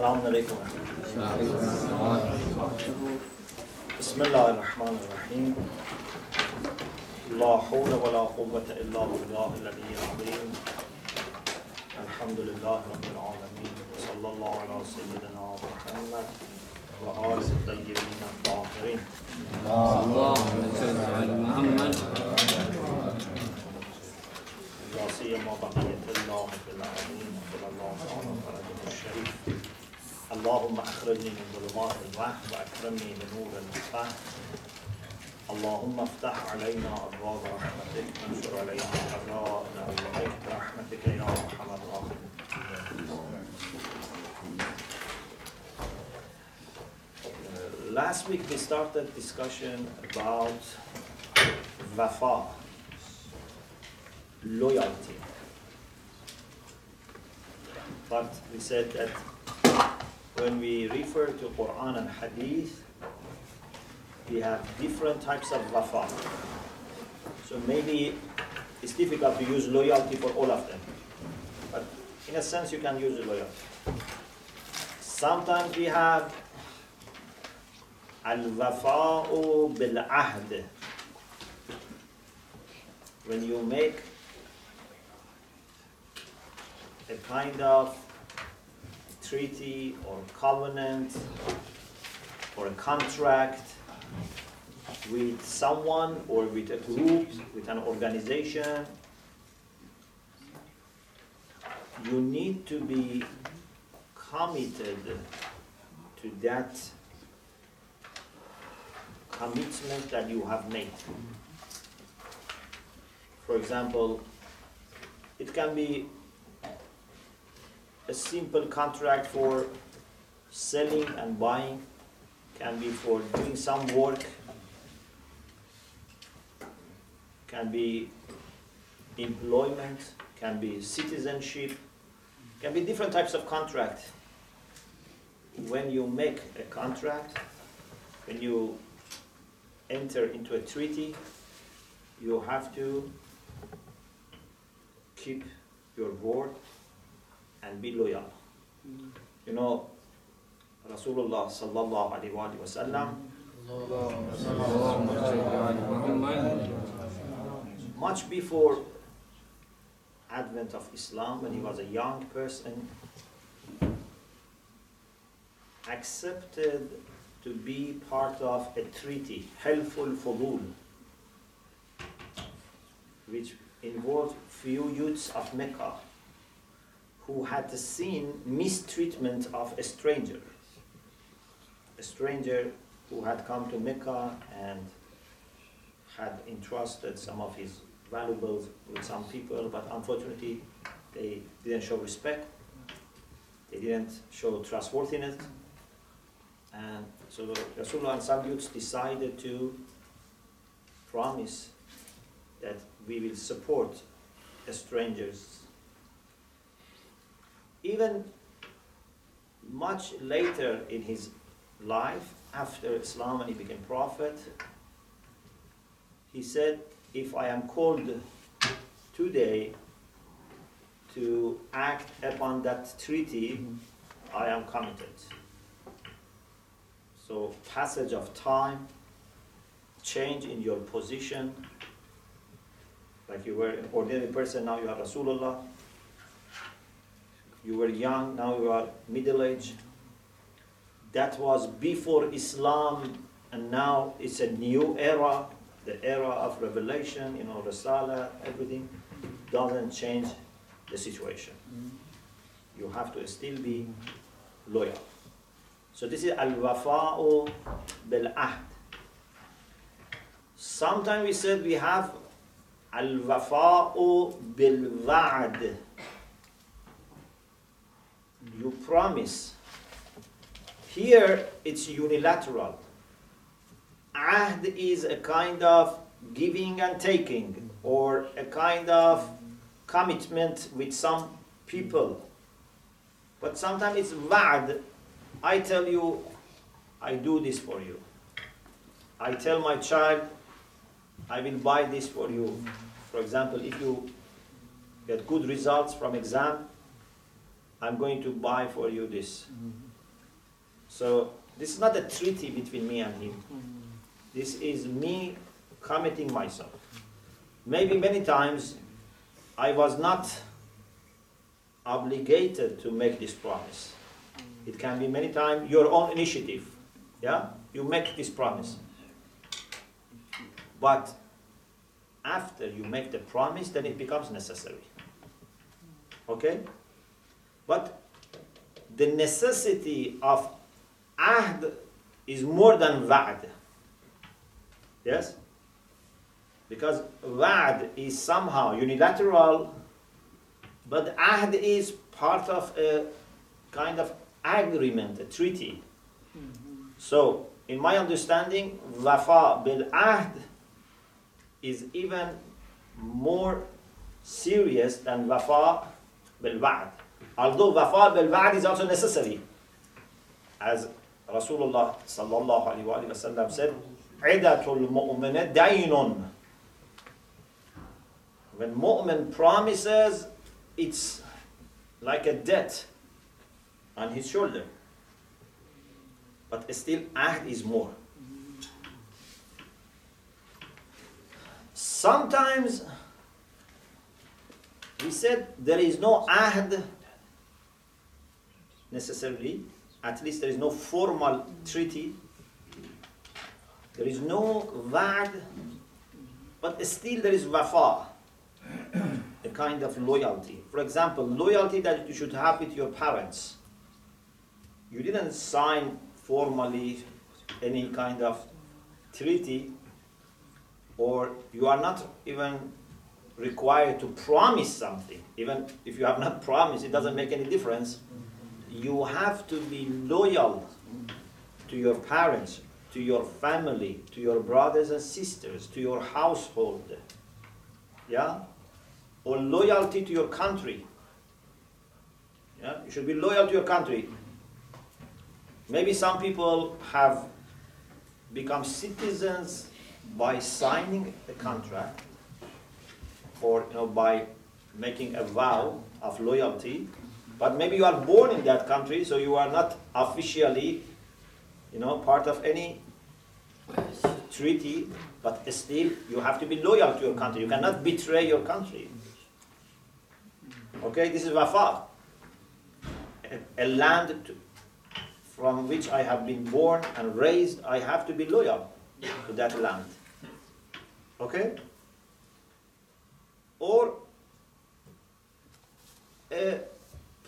السلام عليكم. بسم الله الرحمن الرحيم. لا حول ولا قوة إلا بالله العلي العظيم. الحمد لله رب العالمين. وصلى الله على سيدنا محمد وآل الطيبين الطاهرين. اللهم صل على محمد لا سيما بقية الله في العالمين صلى الله على فرجه الشريف. اللهم أخرجني من ظلمات الوهم وأكرمني بنور الفهم اللهم افتح علينا أبواب رحمتك وانشر علينا خزائن علمك برحمتك يا أرحم الراحمين Uh, Last week we started discussion about wafa, loyalty. But we said that when we refer to Quran and Hadith, we have different types of wafa. So maybe it's difficult to use loyalty for all of them. But in a sense, you can use loyalty. Sometimes we have al-wafa'u bil-ahd. When you make a kind of treaty or covenant or a contract with someone or with a group, with an organization, you need to be committed to that commitment that you have made. For example, it can be a simple contract for selling and buying, can be for doing some work, can be employment, can be citizenship, can be different types of contract. When you make a contract, when you enter into a treaty, you have to keep your word and be loyal. Mm. You know, Rasulullah sallallahu alaihi wasallam. Much before advent of Islam, when he was a young person, accepted to be part of a treaty, Helful Fudul, which involved few youths of Mecca who had seen mistreatment of a stranger. A stranger who had come to Mecca and had entrusted some of his valuables with some people, but unfortunately they didn't show respect, they didn't show trustworthiness, and so Rasulullah and some youths decided to promise that we will support strangers. Even much later in his life, after Islam and he became prophet, he said, if I am called today to act upon that treaty, I am committed. So passage of time, change in your position, like you were an ordinary person, now you are Rasulullah. You were young, now you are middle-aged. That was before Islam, and now it's a new era, the era of revelation, you know, Rasala, everything doesn't change the situation. You have to still be loyal. So this is al-wafa'u bil-ahd. Sometimes we said we have al-wafa'u bil-wa'd. You promise. Here it's unilateral. Ahd is a kind of giving and taking, or a kind of commitment with some people. But sometimes it's wa'd. I tell you, I do this for you. I tell my child, I will buy this for you. For example, if you get good results from exam, I'm going to buy for you this. Mm-hmm. So this is not a treaty between me and him. Mm-hmm. This is me committing myself. Maybe many times I was not obligated to make this promise. Mm. It can be many times your own initiative. Yeah? You make this promise. But after you make the promise, then it becomes necessary. Mm. Okay? But the necessity of ahd is more than wa'd. Yes? Because wa'd is somehow unilateral, but ahd is part of a kind of agreement, a treaty. Mm-hmm. So, in my understanding, wafa bil ahd is even more serious than wafa bil wa'd. Although wafa bil wa'd is also necessary, as Rasulullah sallallahu alaihi wasallam said, "Idatul mu'min daynun." When mu'min promises, it's like a debt on his shoulder. But still, ahd is more. Sometimes we said there is no ahd necessarily, at least there is no formal treaty, there is no wa'd, but still there is wafa, a kind of loyalty. For example, loyalty that you should have with your parents. You didn't sign formally any kind of treaty, or you are not even required to promise something. Even if you have not promised, it doesn't make any difference. You have to be loyal to your parents, to your family, to your brothers and sisters, to your household. Yeah? Or loyalty to your country. Yeah? You should be loyal to your country. Maybe some people have become citizens by signing a contract or you know by making a vow of loyalty but maybe you are born in that country so you are not officially you know part of any treaty. But still you have to be loyal to your country. You cannot betray your country. Okay this is wafa. A, a land to, from which i have been born and raised i have to be loyal to that land. Okay? Or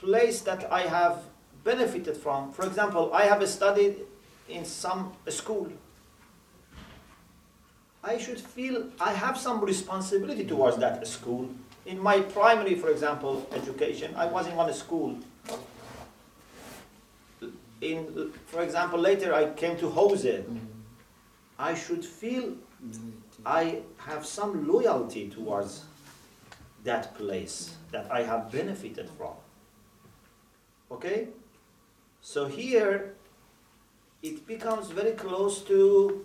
place that I have benefited from. For example, I have studied in some school. I should feel I have some responsibility towards that school. In my primary, for example, education, I was in one school. In, for example, later I came to Hawza. Mm-hmm. I should feel I have some loyalty towards that place that I have benefited from. Okay? So here it becomes very close to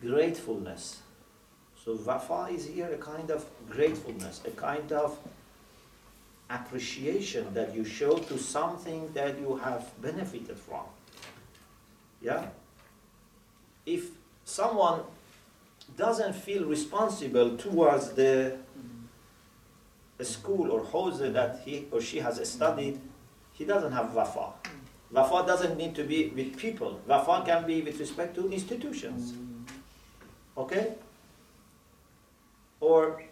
gratefulness. So Wafa is here a kind of gratefulness, a kind of appreciation that you show to something that you have benefited from. Yeah? If someone doesn't feel responsible towards the school or house that he or she has studied, he doesn't have wafa. Wafa doesn't need to be with people. Wafa can be with respect to institutions. Okay? Or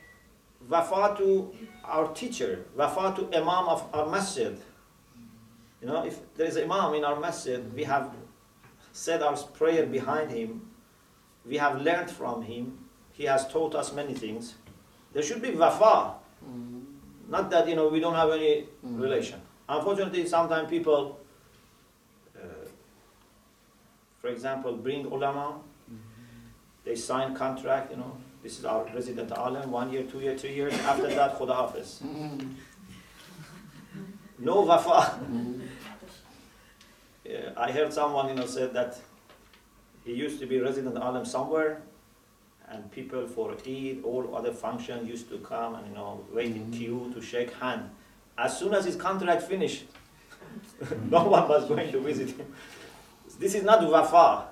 wafa to our teacher, wafa to imam of our masjid. You know, if there is imam in our masjid, we have said our prayer behind him, we have learned from him, he has taught us many things. There should be wafa. Mm. Not that you know we don't have any mm. relation. Unfortunately, sometimes people, uh, for example, bring ulama. They sign contract. You know, this is our resident alim. One year, two year, three years. After that, Khuda Hafiz. No wafa. Yeah, I heard someone you know said that he used to be resident alim somewhere and people for Eid, all other functions used to come and you know wait in queue to shake hand. As soon as his contract finished, no one was going to visit him. This is not wafa.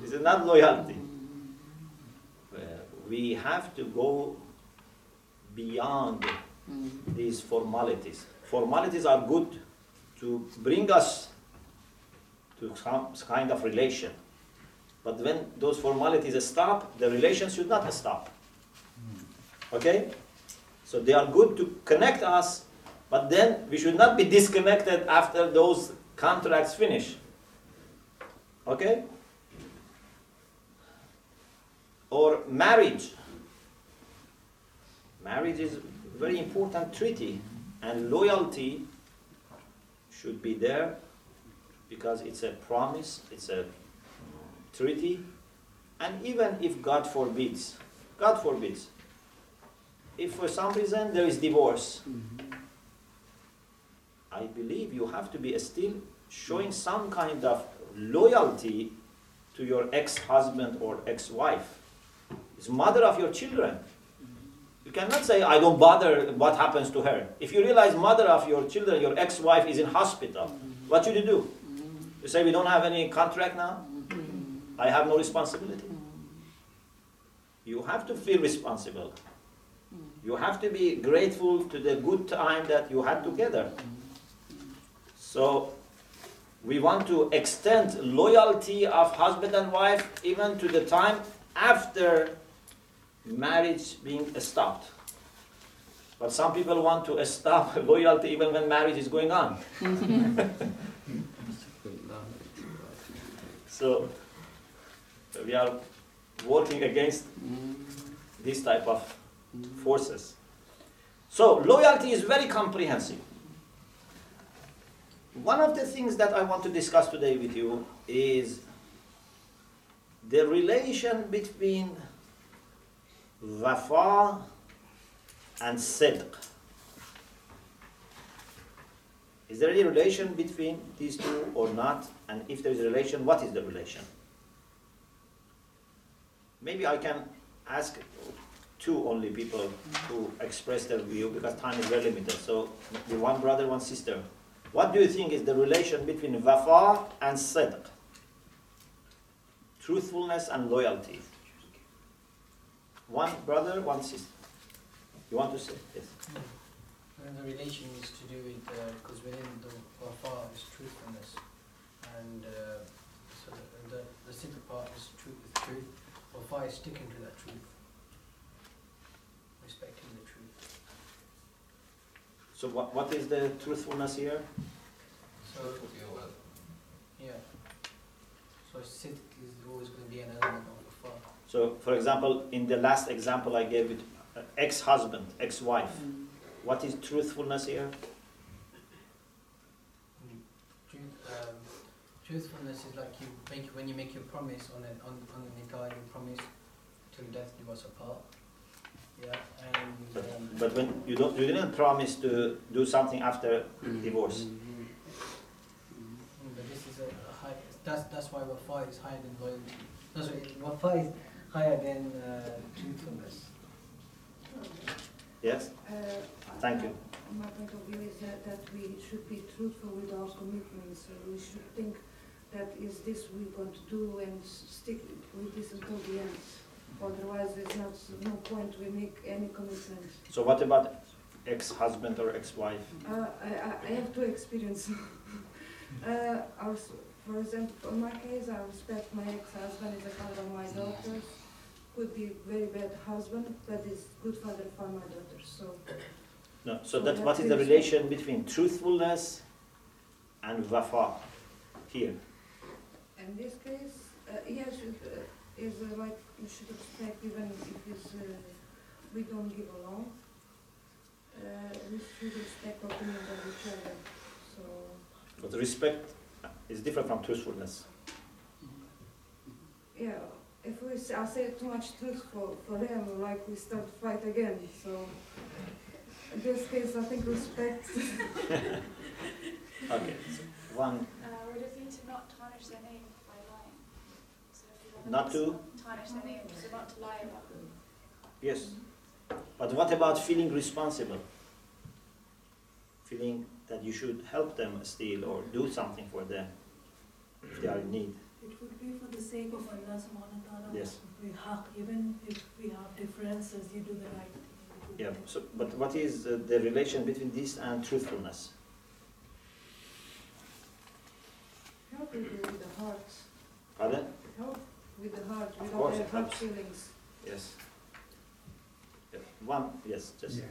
This is not loyalty. Uh, we have to go beyond these formalities. Formalities are good to bring us to some kind of relation. But when those formalities stop, the relation should not stop. Okay? So they are good to connect us, but then we should not be disconnected after those contracts finish. Okay? Or marriage. Marriage is a very important treaty, and loyalty should be there because it's a promise, it's a treaty, and even if God forbids, God forbids, if for some reason there is divorce, mm-hmm. I believe you have to be still showing some kind of loyalty to your ex-husband or ex-wife. It's mother of your children. You cannot say, I don't bother what happens to her. If you realize mother of your children, your ex-wife is in hospital, what should you do? You say, we don't have any contract now? I have no responsibility. You have to feel responsible. You have to be grateful to the good time that you had together. So, we want to extend loyalty of husband and wife even to the time after marriage being stopped. But some people want to stop loyalty even when marriage is going on. So we are working against this type of forces. So loyalty is very comprehensive. One of the things that I want to discuss today with you is the relation between wafa and sidq. Is there any relation between these two or not? And if there is a relation, what is the relation? Maybe I can ask two only people to express their view because time is very limited. So, the one brother, one sister. What do you think is the relation between wafa and sidq? Truthfulness and loyalty. One brother, one sister. You want to say? Yes. And the relation is to do with, because within the wafa is truthfulness, and uh, so the, the, the part is truth with truth. Wafa is sticking to that truth, respecting the truth. So what, what is the truthfulness here? So, yeah. So sidq is always going to be an element of wafa. So, for example, in the last example I gave it, uh, ex-husband, ex-wife. What is truthfulness here? Truth, um, truthfulness is like you make when you make your promise on a, on on the nikah, you promise till death do us apart. Yeah, and But, um, but when you don't, you didn't promise to do something after divorce. mm, but this is a, a high. That's that's why wafa is higher than loyalty. No, sorry, wafa is higher than uh, truthfulness. Yes. Uh, Thank you. My point of view is that, that we should be truthful with our commitments. Uh, We should think that is this we're going to do and s- stick with this until the end. Otherwise, there's not, no point we make any commitment. So what about ex-husband or ex-wife? Uh, I, I, I have two experiences. uh, I was, for example, in my case, I respect my ex-husband as a father of my daughters. Could be very bad husband, but is good father for my daughters. So No. So that what is the relation between truthfulness and wafa here? In this case, uh, yes, it uh, is uh, like you should respect even if it's, uh, we don't give along. Uh, we should respect opinions of each other, so. But respect is different from truthfulness. Yeah, if we say, I say too much truth for, for him, like we start fight again, so. In this case, I think respect. Okay. So one, Uh, we just need to not tarnish their name by lying. So if you have a Not nice- to? Tarnish their name, so not to lie about them. yes. But what about feeling responsible? Feeling that you should help them still or do something for them. if they are in need. It would be for the sake of Allah subhanahu wa ta'ala. Yes. We haq, even if we have differences, you do the right thing. Yeah. So, but what is uh, the relation between this and truthfulness? Help with the heart, Pardon? help with the heart, Of with course our it heart helps. feelings. Yes. Yeah. One. Yes. Just. Yeah,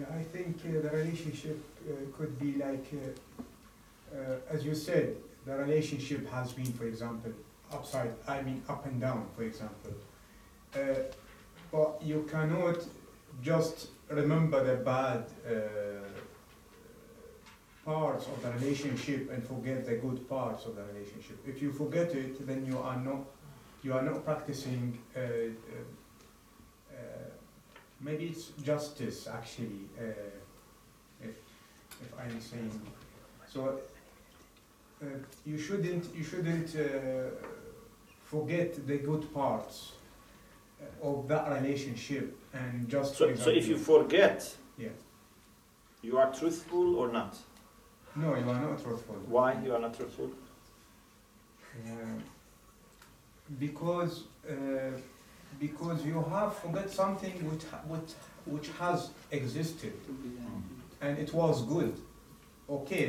yeah, I think uh, the relationship uh, could be like, uh, uh, as you said, the relationship has been, for example, upside, I mean, up and down, for example. Uh, but you cannot just remember the bad uh, parts of the relationship and forget the good parts of the relationship. If you forget it, then you are not, you are not practicing uh, uh, uh, maybe it's justice actually uh, if, if i'm saying so uh, you shouldn't you shouldn't uh, forget the good parts of that relationship and just So, so if you forget, Yeah. you are truthful or not? no you are not truthful Why you are not truthful? Uh, because uh, because you have forget something which which which has existed and it was good. Okay,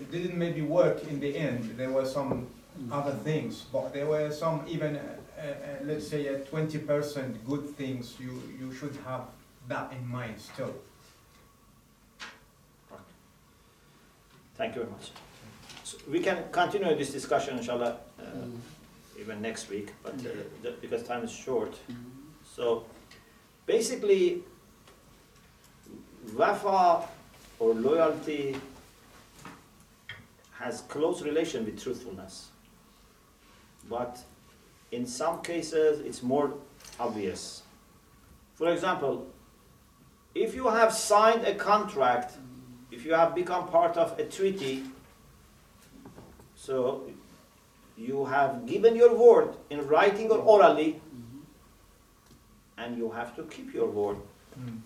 it didn't maybe work in the end. There were some other things, but there were some even, uh, uh, uh, let's say, uh, 20% good things. You you should have that in mind still. Thank you very much. So we can continue this discussion, inshallah, uh. Even next week, but uh, because time is short. So basically, wafa or loyalty has close relation with truthfulness. But in some cases, it's more obvious. For example, if you have signed a contract, if you have become part of a treaty, so you have given your word in writing or mm. orally, mm. and you have to keep your word. Mm.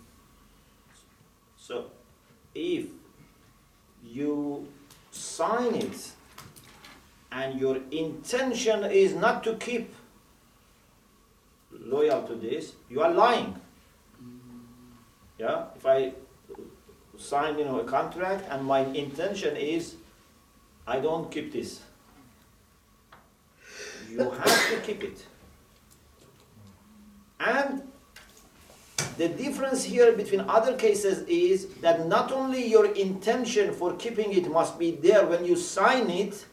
So if you sign it and your intention is not to keep loyal to this, you are lying. Yeah? If I sign you know, a contract and my intention is I don't keep this. You have to keep it. And the difference here between other cases is that not only your intention for keeping it must be there when you sign it,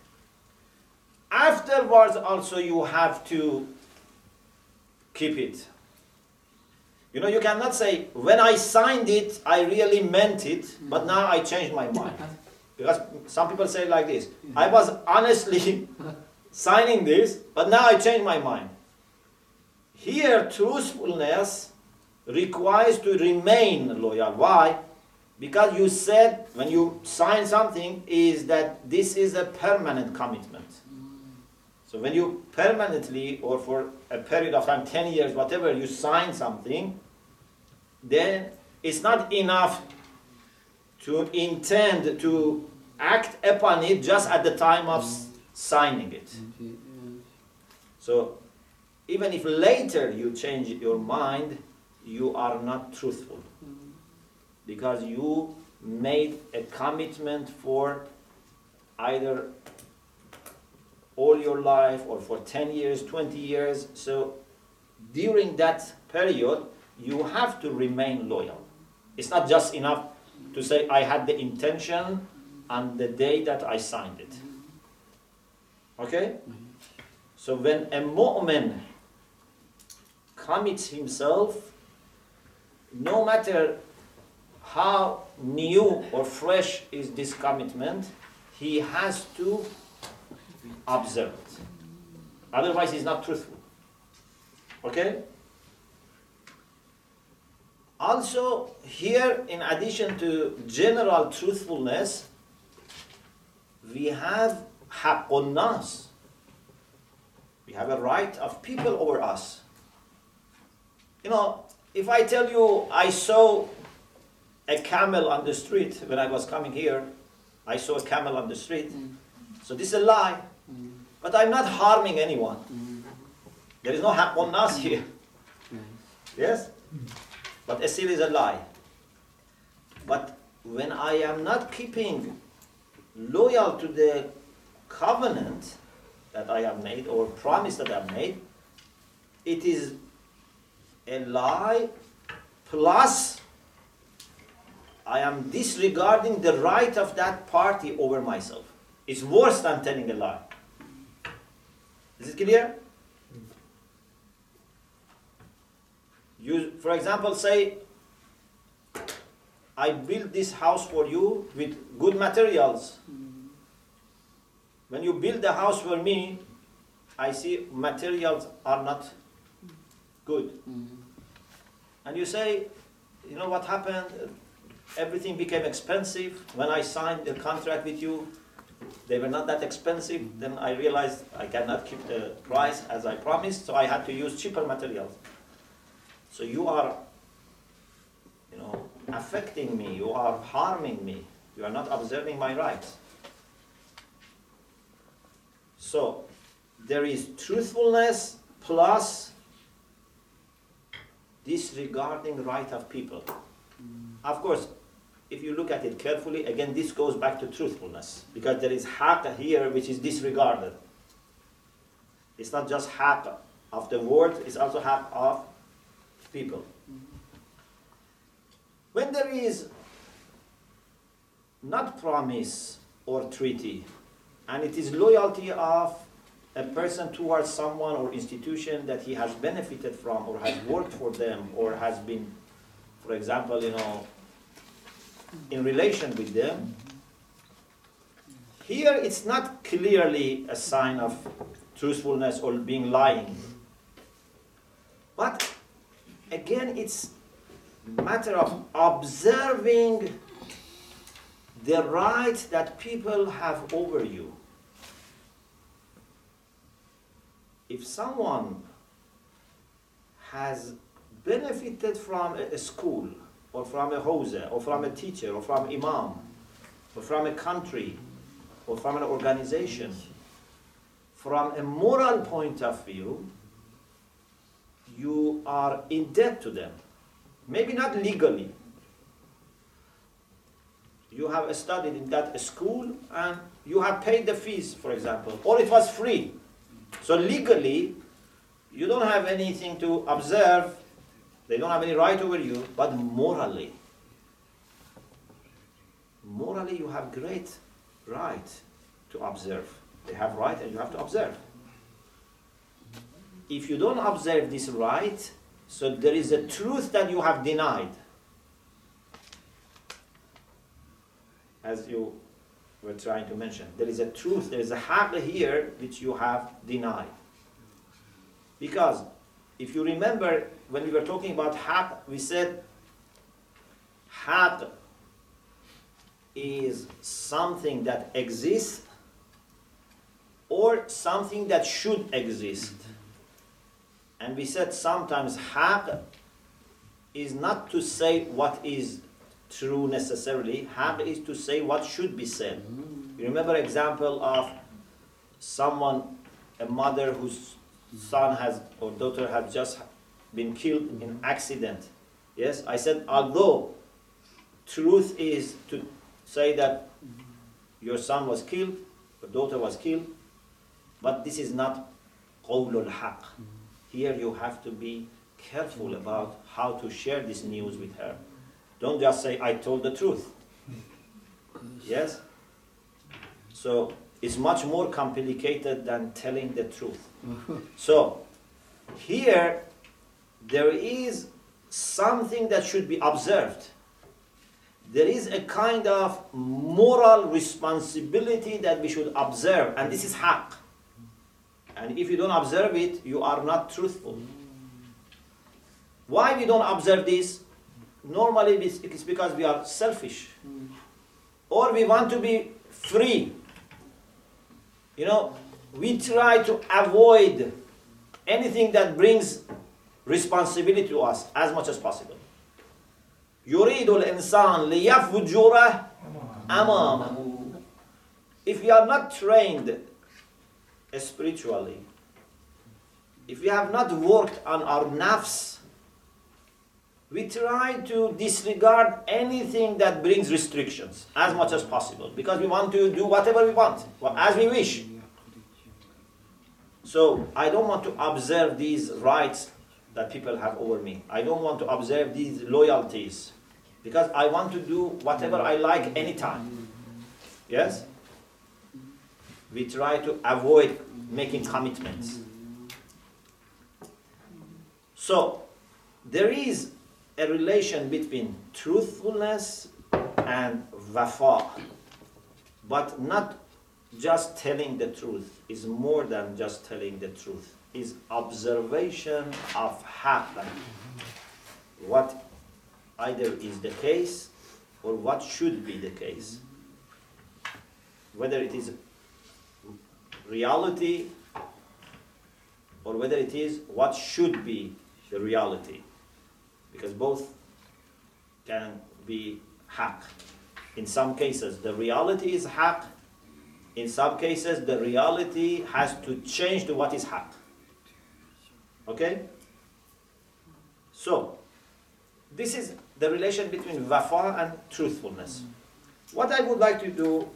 afterwards also you have to keep it. You know, you cannot say, when I signed it, I really meant it, but now I changed my mind. Because some people say like this I was honestly signing this, but now I change my mind. Here, truthfulness requires to remain loyal. Why? Because you said when you sign something is that this is a permanent commitment. So when you permanently or for a period of time, 10 years, whatever, you sign something, then it's not enough to intend to act upon it just at the time of signing it. So even if later you change your mind, you are not truthful because you made a commitment for either all your life or for 10 years, 20 years. So during that period, you have to remain loyal. It's not just enough to say, I had the intention on the day that I signed it. Okay? So when a mu'min commits himself, no matter how new or fresh is this commitment, he has to observe it. Otherwise, he's not truthful. Okay? Also, here, in addition to general truthfulness, we have haqqun nas. We have a right of people over us. You know, if I tell you I saw a camel on the street when I was coming here, I saw a camel on the street. Mm. So this is a lie. Mm. But I'm not harming anyone. Mm. There is no haqqun nas here. Yes? But still is a lie. But when I am not keeping loyal to the covenant that I have made or promise that I have made, it is a lie plus I am disregarding the right of that party over myself. It's worse than telling a lie. Is it clear? You, for example, say, I built this house for you with good materials. When you build the house for me, I see materials are not good. Mm-hmm. And you say, you know what happened? Everything became expensive. When I signed the contract with you, they were not that expensive. Mm-hmm. Then I realized I cannot keep the price as I promised, so I had to use cheaper materials. So you are, you know, affecting me, you are harming me, you are not observing my rights. So there is truthfulness plus disregarding right of people. Mm. Of course, if you look at it carefully, again, this goes back to truthfulness because there is haqq here which is disregarded. It's not just haqq of the word, it's also haqq of people. Mm. When there is not promise or treaty, and it is loyalty of a person towards someone or institution that he has benefited from or has worked for them or has been, for example, you know, in relation with them. Here it's not clearly a sign of truthfulness or being lying. But again, it's matter of observing the right that people have over you. If someone has benefited from a, school or from a houser or from a teacher or from imam or from a country or from an organization, from a moral point of view, you are in debt to them. Maybe not legally. You have studied in that school and you have paid the fees, for example, or it was free. So legally, you don't have anything to observe, they don't have any right over you, but morally, morally you have great right to observe. They have right and you have to observe. If you don't observe this right, so there is a truth that you have denied. As you were trying to mention, there is a truth, there is a haqq here which you have denied. Because if you remember when we were talking about haqq, we said haqq is something that exists or something that should exist. And we said sometimes haqq is not to say what is true necessarily. Haqq is to say what should be said. Mm. You remember example of someone, a mother whose son has or daughter has just been killed in mm-hmm. accident. Yes, I said although truth is to say that mm-hmm. your son was killed, your daughter was killed, but this is not qawlul haq. Mm-hmm. Here you have to be careful about how to share this news with her. Don't just say, I told the truth. Yes? So it's much more complicated than telling the truth. So here there is something that should be observed. There is a kind of moral responsibility that we should observe, and this is haqq. And if you don't observe it, you are not truthful. Why we don't observe this? Normally it's because we are selfish. Or we want to be free. You know, we try to avoid anything that brings responsibility to us as much as possible. يريد الإنسان ليفجر أمامه If we are not trained spiritually, if we have not worked on our nafs, we try to disregard anything that brings restrictions as much as possible because we want to do whatever we want, as we wish. So I don't want to observe these rights that people have over me. I don't want to observe these loyalties because I want to do whatever I like anytime. Yes? We try to avoid making commitments. So, there is a relation between truthfulness and wafa, but not just telling the truth is more than just telling the truth is observation of haqq what either is the case or what should be the case. Whether it is reality or whether it is what should be the reality because both can be haq in some cases the reality is haq in some cases, the reality has to change to what is haq. Okay? So, this is the relation between wafa and truthfulness. What I would like to do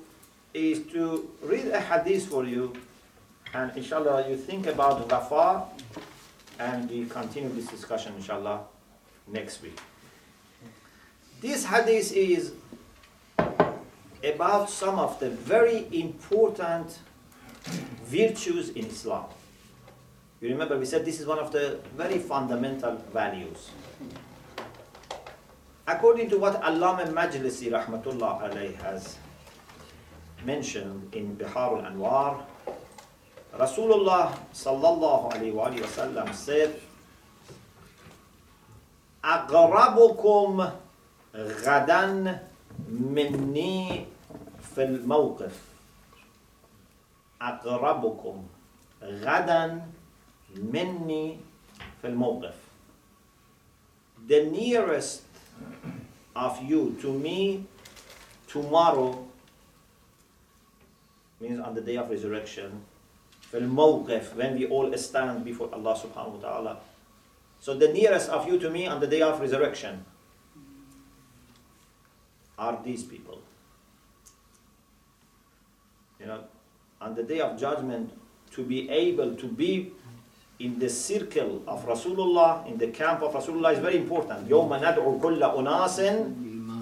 is to read a hadith for you, and inshallah, you think about wafa, and we continue this discussion, inshallah, next week. This hadith is about some of the very important virtues in Islam. You remember we said this is one of the very fundamental values. According to what Allama Majlisi rahmatullah alayh has mentioned in Bihar al-Anwar, Rasulullah sallallahu alayhi wa sallam said, أقربكم غدا مني في الموقف أقربكم غدا مني في الموقف The nearest of you to me tomorrow means on the day of resurrection في الموقف when we all stand before Allah subhanahu wa ta'ala so the nearest of you to me on the day of resurrection are these people. You know, on the day of judgment, to be able to be in the circle of Rasulullah, in the camp of Rasulullah is very important. يوم ندعو كل أناس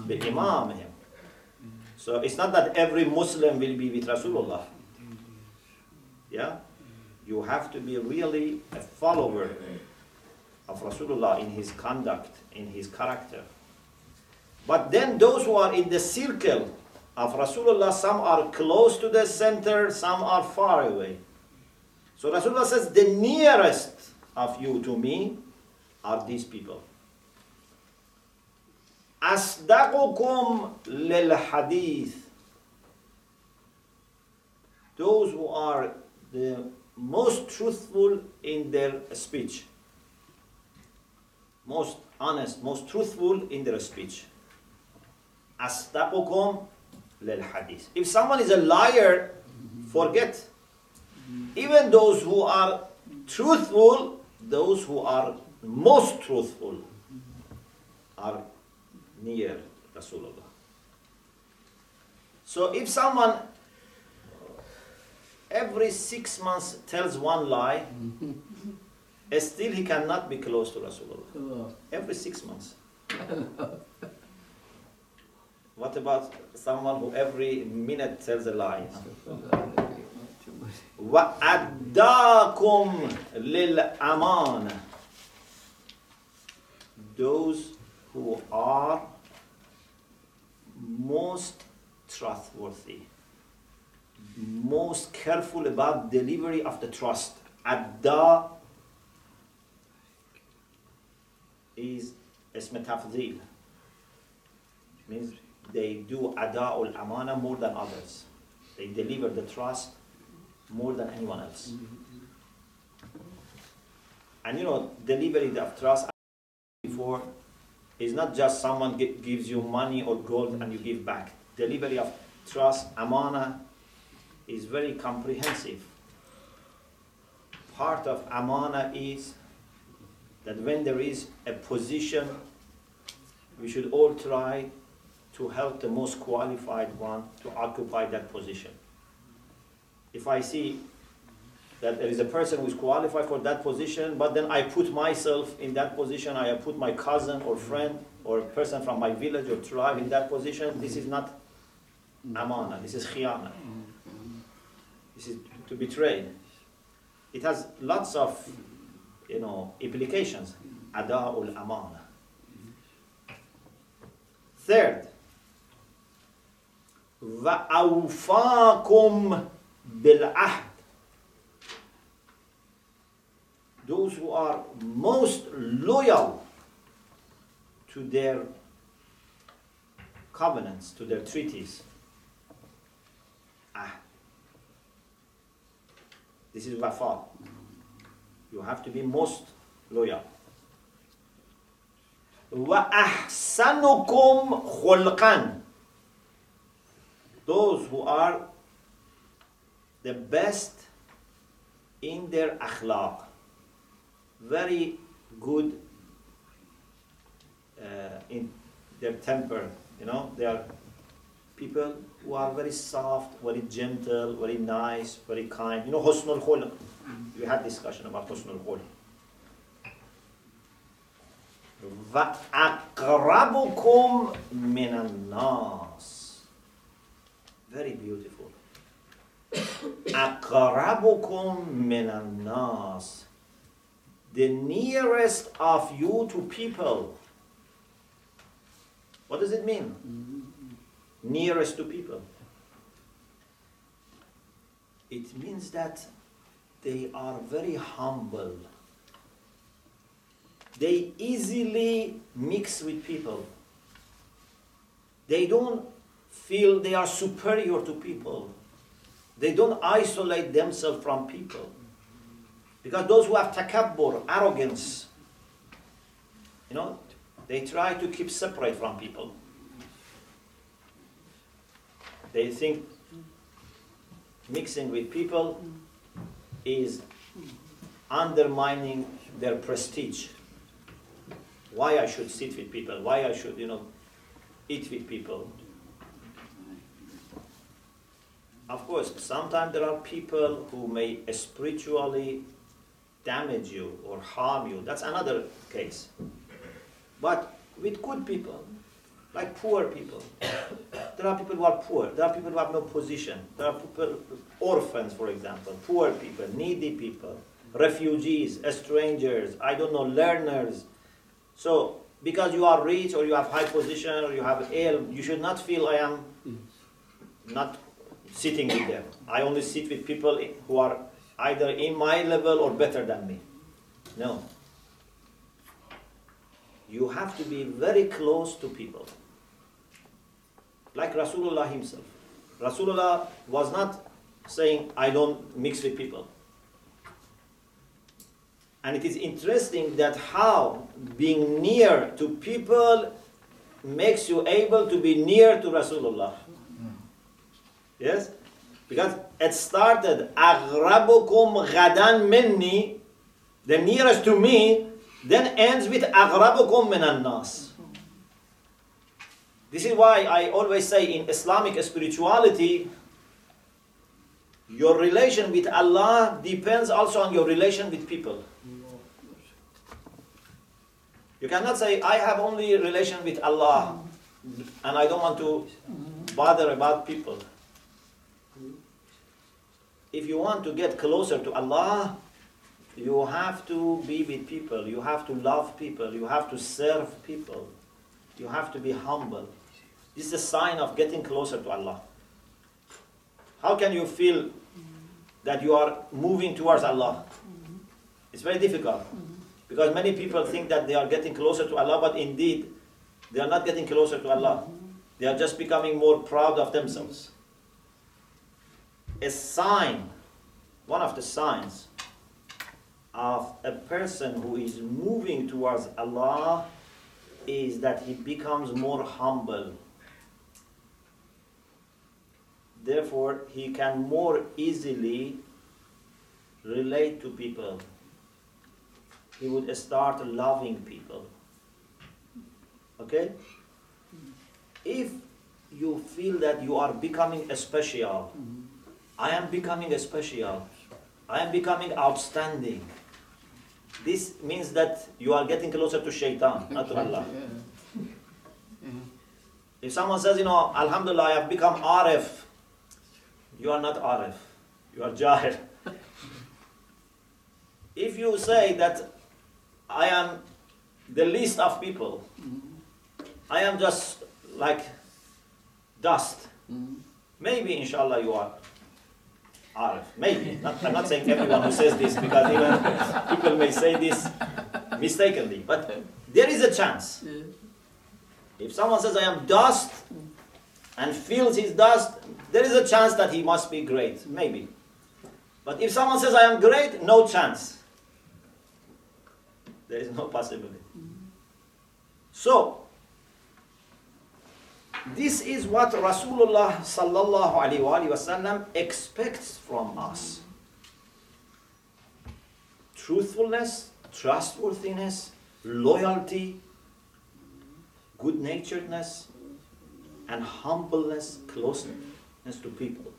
بإمامهم. So it's not that every Muslim will be with Rasulullah. Yeah? You have to be really a follower of Rasulullah in his conduct, in his character. But then those who are in the circle of Rasulullah, some are close to the center, some are far away. So Rasulullah says, the nearest of you to me are these people. أصدقكم للحديث Those who are the most truthful in their speech. Most honest, most truthful in their speech. أصدقكم للحديث. If someone is a liar, forget. Even those who are truthful, those who are most truthful are near Rasulullah. So if someone every six months tells one lie, still he cannot be close to Rasulullah. Every six months. What about someone who every minute tells a lie? وَأَدَّاكُمْ لِلْأَمَانَ Those who are most trustworthy, most careful about delivery of the trust. Adda is ism. Means they do ada'ul amana more than others. They deliver the trust more than anyone else. And you know, delivery of trust before is not just someone gives you money or gold and you give back. Delivery of trust, amana, is very comprehensive. Part of amana is that when there is a position, we should all try to help the most qualified one to occupy that position. If I see that there is a person who is qualified for that position, but then I put myself in that position, I put my cousin or friend or person from my village or tribe in that position, this is not amana, this is khiyana. This is to betray. It has lots of, you know, implications. Ada'ul amana. Third, وَأَوْفَاكُمْ بِالْعَهْدِ Those who are most loyal to their covenants, to their treaties. Ah. This is wafa. You have to be most loyal. وَأَحْسَنُكُمْ خُلْقًا Those who are the best in their akhlaq. Very good uh, in their temper. You know, they are people who are very soft, very gentle, very nice, very kind. You know, husnul khulq. we had discussion about husnul khulq. Very beautiful. The nearest of you to people. What does it mean? Nearest to people. It means that they are very humble. They easily mix with people. They don't feel they are superior to people. They don't isolate themselves from people. Because those who have takabbur, arrogance, you know, they try to keep separate from people. They think mixing with people is undermining their prestige. Why I should sit with people? Why I should, you know, eat with people? Of course, sometimes there are people who may spiritually damage you or harm you. That's another case. But with good people, like poor people, there are people who are poor. There are people who have no position. There are people, orphans, for example, poor people, needy people, refugees, strangers, I don't know, learners. So, because you are rich or you have high position or you have ill, you should not feel I am not sitting with them. I only sit with people who are either in my level or better than me. No. You have to be very close to people Like Rasulullah himself. Rasulullah was not saying, I don't mix with people. And it is interesting that how being near to people makes you able to be near to Rasulullah. Yes? Because it started أغربكم غدا مني, the nearest to me, then ends with أغربكم من الناس. this is why I always say in Islamic spirituality, your relation with Allah depends also on your relation with people. You cannot say, I have only relation with Allah and I don't want to bother about people. If you want to get closer to Allah, you have to be with people, you have to love people, you have to serve people, you have to be humble. This is a sign of getting closer to Allah. How can you feel that you are moving towards Allah? It's very difficult. Because many people think that they are getting closer to Allah, but indeed, they are not getting closer to Allah. They are just becoming more proud of themselves. A sign, one of the signs of a person who is moving towards Allah is that he becomes more humble. Therefore, he can more easily relate to people. He would start loving people. Okay? If you feel that you are becoming special, I am becoming special, I am becoming outstanding. This means that you are getting closer to shaitan, not to Allah. If someone says, you know, Alhamdulillah, I have become Arif, you are not Arif, you are Jahil. if you say that I am the least of people, I am just like dust, maybe inshallah you are Arif. Maybe. Not, I'm not saying everyone who says this because even people may say this mistakenly, but there is a chance. If someone says, I am dust, and feels his dust, there is a chance that he must be great, maybe. But if someone says, I am great, no chance. There is no possibility. So, this is what Rasulullah sallallahu alaihi wasallam expects from us. Truthfulness, trustworthiness, loyalty, good naturedness, and humbleness, closeness to people.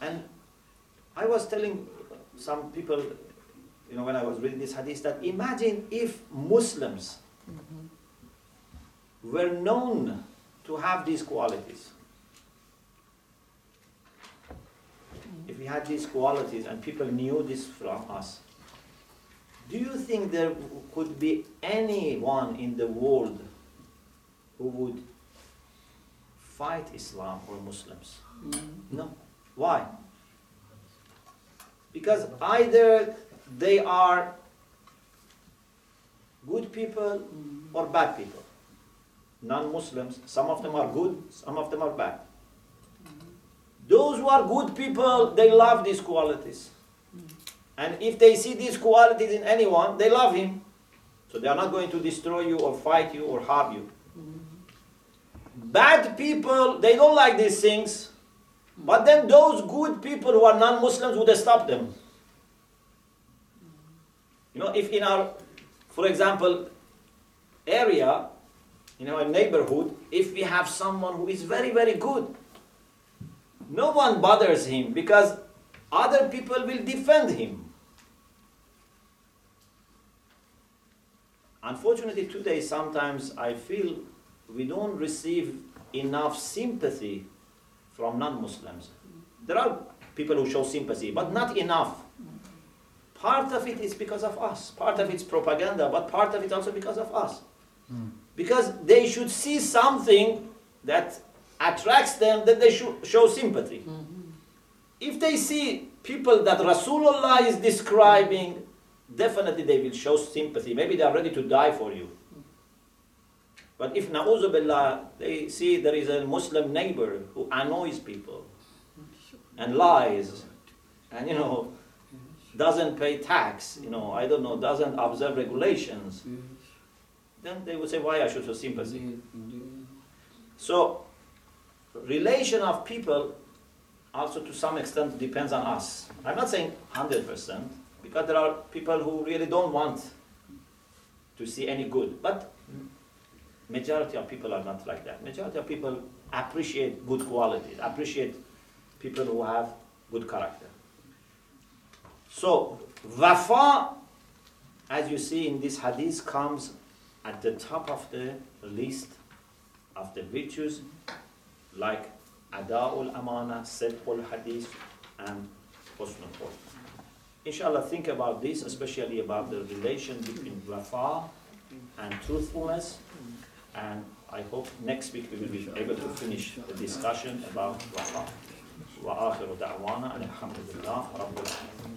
And I was telling some people, you know, when I was reading this hadith, that imagine if Muslims were known to have these qualities. If we had these qualities and people knew this from us, do you think there could be anyone in the world who would fight Islam or Muslims? Mm-hmm. No. Why? Because either they are good people mm-hmm. or bad people. Non Muslims, some of them are good, some of them are bad. Mm-hmm. Those who are good people, they love these qualities. And if they see these qualities in anyone, they love him. So they are not going to destroy you or fight you or harm you. Bad people, they don't like these things. But then those good people who are non-Muslims would stop them. You know, if in our, for example, area, in our neighborhood, if we have someone who is very, very good, no one bothers him because other people will defend him. Unfortunately, today sometimes I feel we don't receive enough sympathy from non Muslims. There are people who show sympathy, but not enough. Part of it is because of us, part of it's propaganda, but part of it also because of us. Hmm. Because they should see something that attracts them that they should show sympathy. Hmm. If they see people that Rasulullah is describing, definitely they will show sympathy. Maybe they are ready to die for you. But if na'uzu billah, they see there is a Muslim neighbor who annoys people and lies and you know doesn't pay tax, you know, I don't know, doesn't observe regulations, then they would say why I should show sympathy. So relation of people also to some extent depends on us. I'm not saying 100% because there are people who really don't want to see any good, but majority of people are not like that. Majority of people appreciate good qualities, appreciate people who have good character. So, wafa, as you see in this hadith, comes at the top of the list of the virtues, like ada'ul amana, sidqul hadith, and husnul khulq. Inshallah, think about this, especially about the relation between wafa and truthfulness and I hope next week we will be able to finish the discussion about wafa. وآخر دعوانا الحمد لله رب العالمين